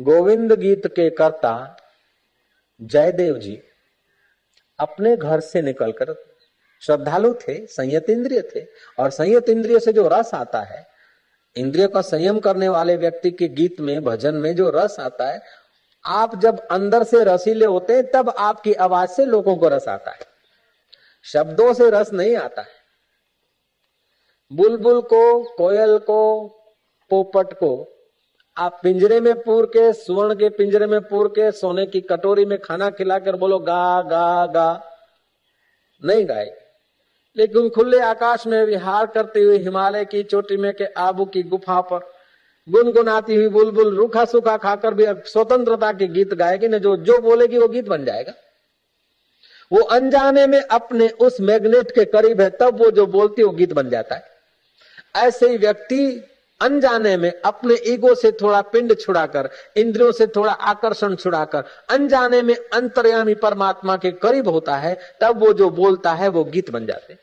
गोविंद गीत के कर्ता जयदेव जी अपने घर से निकलकर श्रद्धालु थे, संयत इंद्रिय थे, और संयत इंद्रिय से जो रस आता है, इंद्रिय का संयम करने वाले व्यक्ति के गीत में, भजन में जो रस आता है, आप जब अंदर से रसीले होते हैं, तब आपकी आवाज़ से लोगों को रस आता है। शब्दों से रस नहीं आता है। बुलबुल को, कोयल को, पोपट को आप पिंजरे में पूर के, सुवर्ण के पिंजरे में पूर के, सोने की कटोरी में खाना खिलाकर बोलो, गा गा गा। नहीं गाए। लेकिन खुले आकाश में विहार करते हुए हिमालय की चोटी में के आबू की गुफा पर गुनगुनाती हुई बुलबुल रूखा सूखा खाकर भी स्वतंत्रता के गीत गाएगी ना, जो जो बोलेगी वो गीत बन जाएगा। वो अनजाने में अपने उस मैग्नेट के करीब है, तब वो जो बोलती है वो गीत बन जाता है। ऐसे ही व्यक्ति अनजाने में अपने ईगो से थोड़ा पिंड छुड़ाकर, इंद्रियों से थोड़ा आकर्षण छुड़ाकर, अनजाने में अंतर्यामी परमात्मा के करीब होता है, तब वो जो बोलता है, वो गीत बन जाते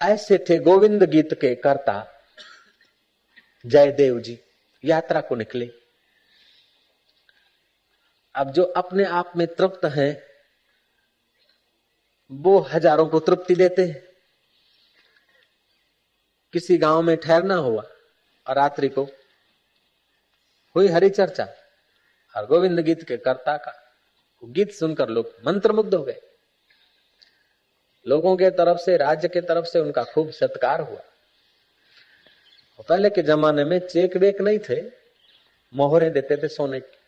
ऐसे थे गोविंद गीत के कर्ता, जयदेव जी, यात्रा को निकले। अब जो अपने आप में तृप्त हैं, वो हज़ारों को तृप्ति देते हैं। किसी गांव में ठहरना हुआ और रात्रि को हुई हरी चर्चा और गोविंद गीत के कर्ता का गीत सुनकर लोग मंत्रमुग्ध हो गए लोगों के तरफ से राज्य के तरफ से उनका खूब सत्कार हुआ पहले के जमाने में चेक वेक नहीं थे मोहरे देते थे सोने की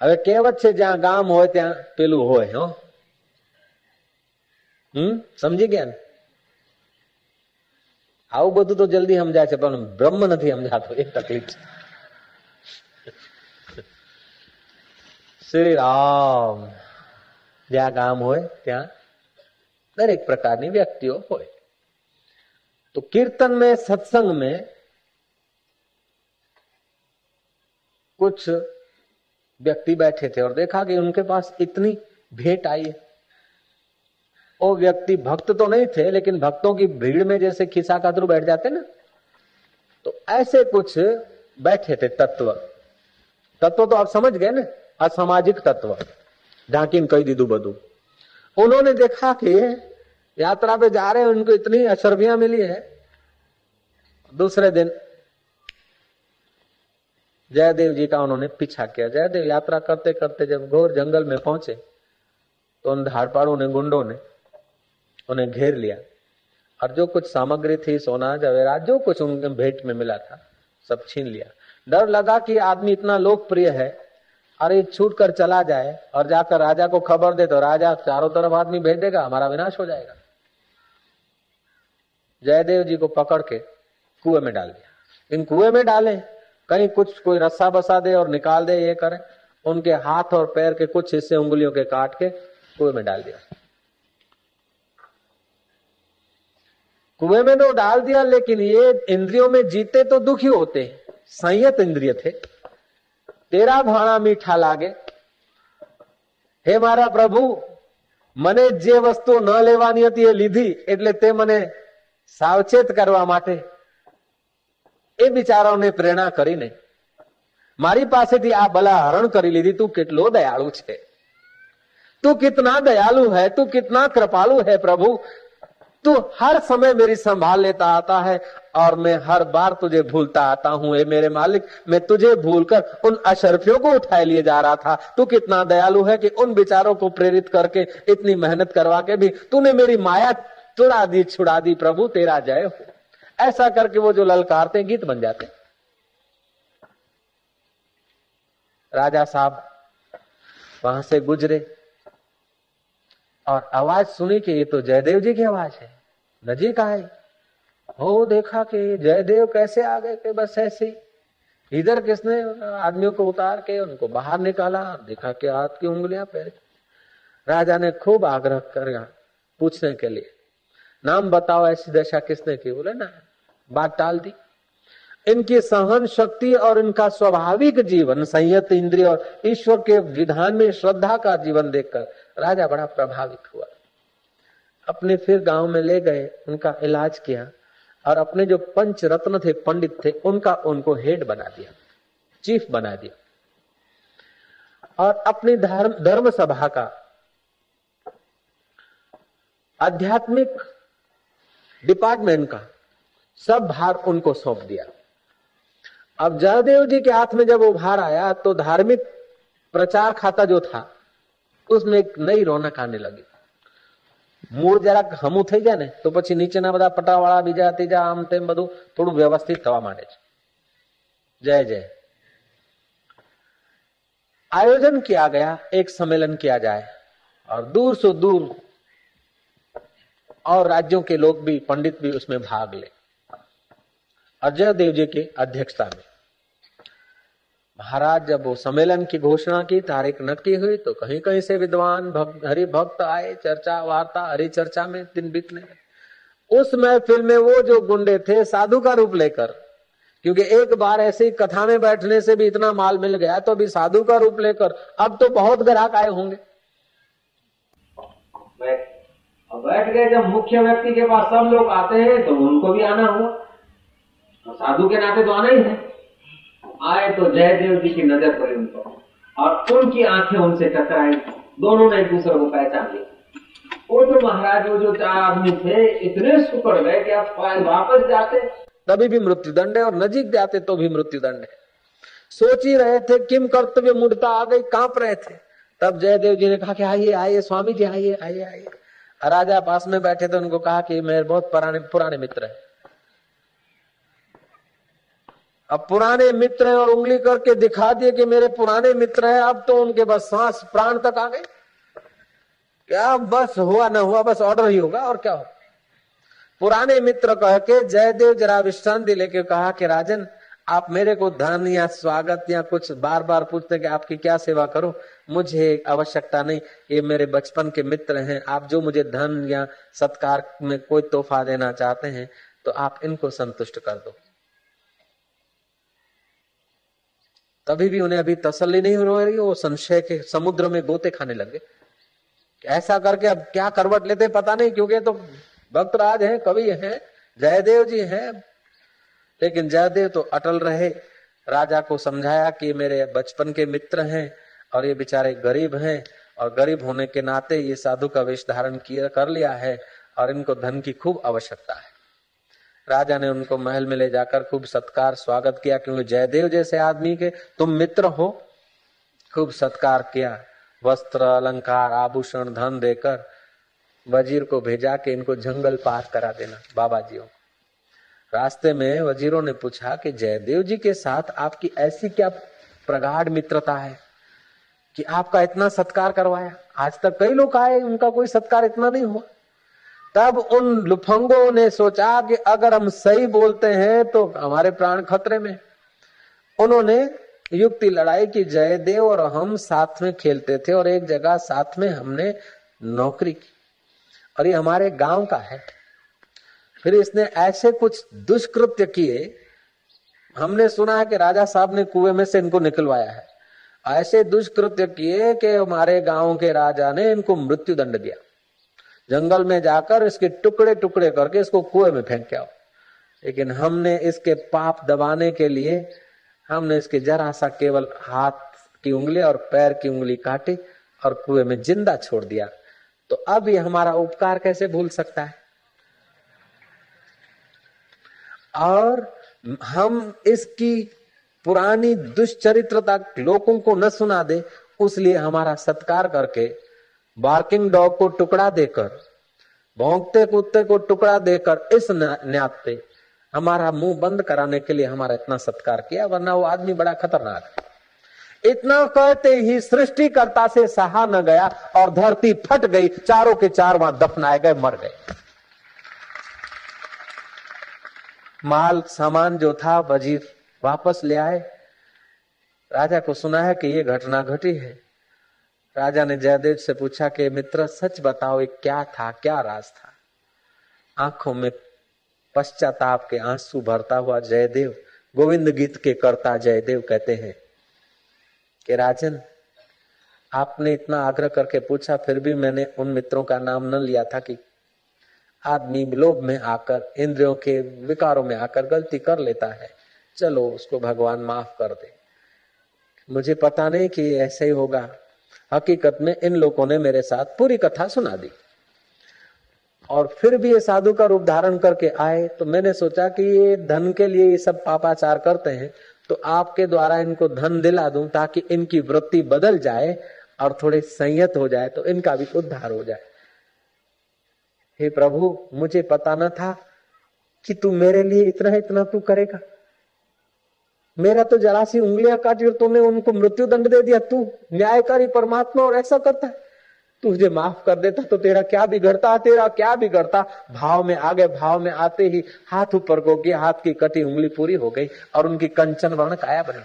હવે કહેવત છે જ્યાં ગામ હોય ત્યાં પેલું હોય હો હમ સમજી ગયા ને આવું બધું તો જલ્દી સમજાય છે પણ બ્રહ્મ નથી સમજાતો એ તકલીફ છે શ્રી રામ જ્યાં ગામ હોય ત્યાં દરેક પ્રકારની વ્યક્તિઓ હોય તો कीर्तन में सत्संग में कुछ व्यक्ति बैठे थे और देखा कि उनके पास इतनी भेंट आई है वो व्यक्ति भक्त तो नहीं थे, लेकिन भक्तों की भीड़ में जैसे खिसा कातरू बैठ जाते ना तो ऐसे कुछ बैठे थे तत्व। तत्व तो आप समझ गए ना, असामाजिक तत्व, ढाकिन कही दीदू बदू उन्होंने देखा कि यात्रा पे जा रहे हैं, उनको इतनी अशर्बियाँ मिली है। दूसरे दिन, जयदेव जी का उन्होंने पीछा किया। जयदेव यात्रा करते करते जब घोर जंगल में पहुँचे तो उन धाड़पाड़ों ने, गुंडों ने उन्हें घेर लिया। और जो कुछ सामग्री थी, सोना, जवेरात, जो कुछ उनके भेंट में मिला था, सब छीन लिया। डर लगा कि आदमी इतना लोकप्रिय है अरे छूट कर चला जाए, और जाकर राजा को खबर दे तो राजा चारों तरफ़ आदमी भेज देगा हमारा विनाश हो जाएगा। जयदेव जी को पकड़ के कुएँ में डाल दिया। इन कुएँ में डाले, कहीं कुछ कोई रस्सा बसा दे और निकाल दे, ये करे। उनके हाथ और पैर के कुछ हिस्से उंगलियों के काट के कुएँ में डाल दिया। कुएं में तो डाल दिया लेकिन ये इंद्रियों में जीते तो दुखी होते संयत इंद्रिय थे तेरा भाणा मीठा लागे હે મારા પ્રભુ મને જે વસ્તુ ન લેવાની હતી એ લીધી એટલે તે મને સાવચેત કરવા માટે એ બિચારાઓને પ્રેરણા કરીને મારી પાસેથી આ બલા હરણ કરી લીધી તું કેટલો દયાળુ છે तू कितना दयालु है तू कितना कृपालु है प्रभु तू हर समय मेरी संभाल लेता आता है, और मैं हर बार तुझे भूलता आता हूँ। मेरे मालिक, मैं तुझे भूलकर उन अशरफियों को उठाए लिए जा रहा था। तू कितना दयालु है कि उन विचारों को प्रेरित करके इतनी मेहनत करवा के भी तूने मेरी माया चुड़ा दी, छुड़ा दी। प्रभु, तेरा जय हो। ऐसा करके वो जो ललकारते गीत बन जाते राजा साहब, वहाँ से गुजरे। और आवाज़ सुनी कि ये तो जयदेव जी की आवाज़ है। नजीक आए हो देखा कि जयदेव कैसे आ गए कि बस ऐसे इधर किसने आदमियों को उतार के उनको बाहर निकाला, देखा कि हाथ की उंगलियाँ पैर राजा ने खूब आग्रह कर पूछने के लिए। नाम बताओ ऐसी दशा किसने की? बोले, ना, बात टाल दी। इनकी सहन शक्ति और इनका स्वाभाविक जीवन, संयत इंद्रिय और ईश्वर के विधान में श्रद्धा का जीवन देखकर राजा बड़ा प्रभावित हुआ। अपने फिर गाँव में ले गए, उनका इलाज किया और अपने जो पंच रत्न थे, पंडित थे, उनका उनको हेड बना दिया, चीफ बना दिया। और अपनी धर्म धर्म सभा का आध्यात्मिक डिपार्टमेंट का सब भार उनको सौंप दिया। अब जयदेव जी के हाथ में जब वो भार आया तो धार्मिक प्रचार खाता जो था उसमें एक नई रौनक आने लगी મૂળ જરાક હમું થઈ જાય ને તો પછી નીચેના બધા પટાવાળા બીજા ત્રીજા આમ તેમ બધું થોડું વ્યવસ્થિત થવા માંડે છે जय जय आयोजन किया गया एक सम्मेलन किया जाए और दूर से दूर और राज्यों के लोग भी पंडित भी उसमें भाग ले अजय देव जी की अध्यक्षता में महाराज, जब वो सम्मेलन की घोषणा की, तारीख नक्की हुई तो कहीं कहीं से विद्वान भक्त हरि भक्त आए, चर्चा, वार्ता हरि चर्चा में दिन बीतने उस महफिल में वो जो गुंडे थे, साधु का रूप लेकर, क्योंकि एक बार ऐसी कथा में बैठने से भी इतना माल मिल गया तो अभी साधु का रूप लेकर, अब तो बहुत ग्राहक आए होंगे। बैठ गए, जब मुख्य व्यक्ति के पास सब लोग आते हैं तो उनको भी आना हुआ। साधु के नाते तो आना ही है। आए तो जयदेव जी की नज़र पड़ी उनको और उनकी आँखें उनसे टकराई। दोनों ने एक दूसरे को पहचान लिया। वो जो महाराज, वो जो चार आदमी थे, इतने सुकड़ गए कि आप वापस जाते। तभी भी मृत्यु दंड है और नजीक जाते तो भी मृत्यु दंड है। सोच ही रहे थे, किम कर्तव्य मुड़ता आ गई, काँप रहे थे। तब जयदेव जी ने कहा कि आइए आइए, स्वामी जी, आइए आइए आइए। राजा पास में बैठे थे, उनको कहा कि मेरे बहुत पुराने पुराने मित्र है। अब पुराने मित्र हैं और उंगली करके दिखा दिए कि मेरे पुराने मित्र हैं, अब तो उनके बस सांस प्राण तक आ गए। क्या बस हुआ ना हुआ, बस ऑर्डर ही होगा और क्या हो पुराने मित्र कह के जयदेव जरा विश्रांति लेके कहा कि राजन, आप मेरे को धन या स्वागत या कुछ बार बार पूछते कि आपकी क्या सेवा करो? मुझे आवश्यकता नहीं। ये मेरे बचपन के मित्र हैं। आप जो मुझे धन या सत्कार में कोई तोहफा देना चाहते हैं तो आप इनको संतुष्ट कर दो। तभी भी उन्हें अभी तसल्ली नहीं हो रही, वो संशय के समुद्र में गोते खाने लगे ऐसा करके अब क्या करवट लेते पता नहीं, क्योंकि तो भक्त राज है, कवि है, जयदेव जी हैं। लेकिन जयदेव तो अटल रहे। राजा को समझाया कि मेरे बचपन के मित्र हैं और ये बेचारे गरीब हैं और गरीब होने के नाते ये साधु का वेश धारण किया, कर लिया है और इनको धन की खूब आवश्यकता है। राजा ने उनको महल में ले जाकर खूब सत्कार, स्वागत किया, क्योंकि जयदेव जैसे आदमी के तुम मित्र हो। खूब सत्कार किया। वस्त्र, अलंकार, आभूषण, धन देकर वज़ीर को भेजा कि इनको जंगल पार करा देना बाबा जी रास्ते में वजीरों ने पूछा कि जयदेव जी के साथ आपकी ऐसी क्या प्रगाढ़ मित्रता है कि आपका इतना सत्कार करवाया? आज तक कई लोग आए, उनका कोई सत्कार इतना नहीं हुआ। तब उन लुफंगों ने सोचा कि अगर हम सही बोलते हैं तो हमारे प्राण खतरे में। उन्होंने युक्ति लड़ाई की जयदेव और हम साथ में खेलते थे और एक जगह साथ में हमने नौकरी की। और ये हमारे गाँव का है। फिर इसने ऐसे कुछ दुष्कृत्य किए। हमने सुना है कि राजा साहब ने कुएँ में से इनको निकलवाया है। ऐसे दुष्कृत्य किए कि हमारे गाँव के राजा ने इनको मृत्यु दंड दिया। जंगल में जाकर इसके टुकड़े टुकड़े करके इसको कुएँ में फेंक के आओ। लेकिन हमने इसके पाप दबाने के लिए, हमने इसके जरा सा केवल हाथ की उंगली और पैर की उंगली काटी और कुएँ में ज़िंदा छोड़ दिया। तो अब ये हमारा उपकार कैसे भूल सकता है? और हम इसकी पुरानी दुष्चरित्रता लोगों को न सुना दे, उसलिए हमारा सत्कार करके बार्किंग डॉग को टुकड़ा देकर भोंगते कुत्ते को टुकड़ा देकर इस न्याते हमारा मुँह बंद कराने के लिए हमारा इतना सत्कार किया, वरना वो आदमी बड़ा खतरनाक है। इतना कहते ही सृष्टिकर्ता से सहा न गया और धरती फट गई, चारों के चार वहाँ दफनाए गए, मर गए। माल, सामान जो था, वज़ीर वापस ले आए। राजा को सुना है कि ये घटना घटी है। राजा ने जयदेव से पूछा कि, मित्र, सच बताओ, ये क्या था, क्या राज था? आँखों में पश्चाताप के आँसू भरता हुआ जयदेव, गोविंद गीत के कर्ता जयदेव कहते हैं कि, राजन, आपने इतना आग्रह करके पूछा, फिर भी मैंने उन मित्रों का नाम न लिया था कि आदमी लोभ में आकर, इंद्रियों के विकारों में आकर गलती कर लेता है। चलो, उसको भगवान माफ़ कर दे। मुझे पता नहीं कि ऐसे ही होगा। हकीकत में इन लोगों ने मेरे साथ पूरी कथा सुना दी। और फिर भी ये साधु का रूप धारण करके आए तो मैंने सोचा कि ये धन के लिए ये सब पापाचार करते हैं तो आपके द्वारा इनको धन दिला दूँ ताकि इनकी वृत्ति बदल जाए और थोड़े संयत हो जाए तो इनका भी उद्धार हो जाए। हे प्रभु, मुझे पता न था कि तू मेरे लिए इतना इतना तू करेगा। मेरा तो जरा सी उंगलियाँ काट तूने उनको मृत्यु दंड दे दिया। तू न्यायकारी परमात्मा और ऐसा करता है। तुझे माफ़ कर देता तो तेरा क्या बिगड़ता, तेरा क्या बिगड़ता? भाव में आगे, भाव में आते ही हाथ ऊपर को किया हाथ की कटी उंगली पूरी हो गई और उनकी कंचन वर्ण काया बनी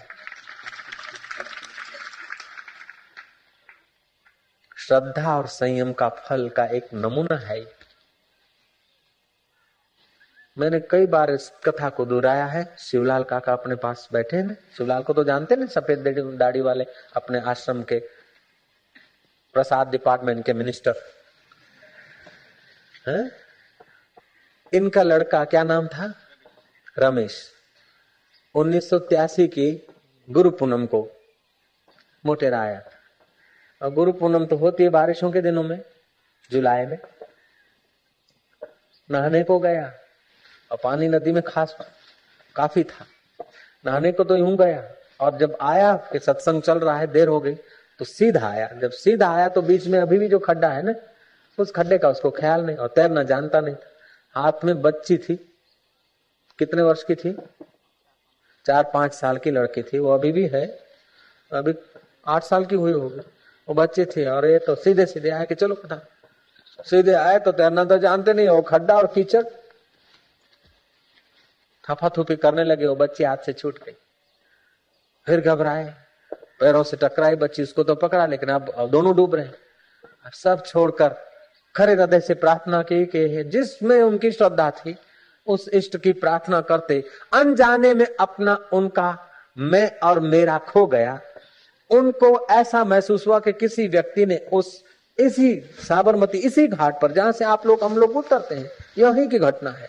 श्रद्धा और संयम का फल का एक नमूना है मैंने कई बार इस कथा को दोहराया है। शिवलाल काका अपने पास बैठे हैं। शिवलाल को तो जानते ना सफ़ेद दाढ़ी वाले अपने आश्रम के प्रसाद डिपार्टमेंट के मिनिस्टर है? इनका लड़का क्या नाम था? रमेश। उन्नीस की गुरु पूनम को मोटेरा आया। और गुरु पूनम तो होती है बारिशों के दिनों में, जुलाई में। नहाने को गया। और पानी नदी में खास काफ़ी था। नहाने को तो यूँ गया और जब आया कि सत्संग चल रहा है, देर हो गई तो सीधा आया। जब सीधा आया तो बीच में अभी भी जो खड्डा है ना, उस खड्डे का उसको ख्याल नहीं और तैरना जानता नहीं हाथ में बच्ची थी। कितने वर्ष की थी? चार पाँच साल की लड़की थी। वो अभी भी है। अभी आठ साल की हुई होगी। वो बच्चे थे और ये तो सीधे सीधे आए कि चलो पता सीधे आए तो तैरना तो जानते नहीं वो खड्डा और कीचड़ थपा थुपी करने लगे, वो बच्ची हाथ से छूट गई। फिर घबराए, पैरों से टकराई बच्ची उसको तो पकड़ा, लेकिन अब दोनों डूब रहे हैं। सब छोड़कर खरे हृदय से प्रार्थना की कि जिसमें उनकी श्रद्धा थी, उस इष्ट की प्रार्थना करते, अनजाने में अपना, उनका मैं और मेरा खो गया। उनको ऐसा महसूस हुआ कि किसी व्यक्ति ने उस, इसी साबरमती, इसी घाट पर, जहाँ से आप लोग, हम लोग उतरते हैं, यही की घटना है।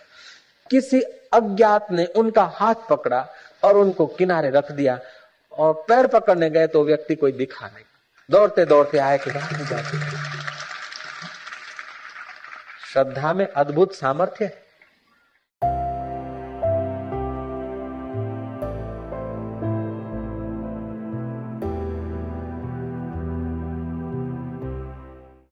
किसी अज्ञात ने उनका हाथ पकड़ा और उनको किनारे रख दिया और पैर पकड़ने गए तो व्यक्ति कोई दिखा नहीं। दौड़ते दौड़ते आए कि श्रद्धा में अद्भुत सामर्थ्य है।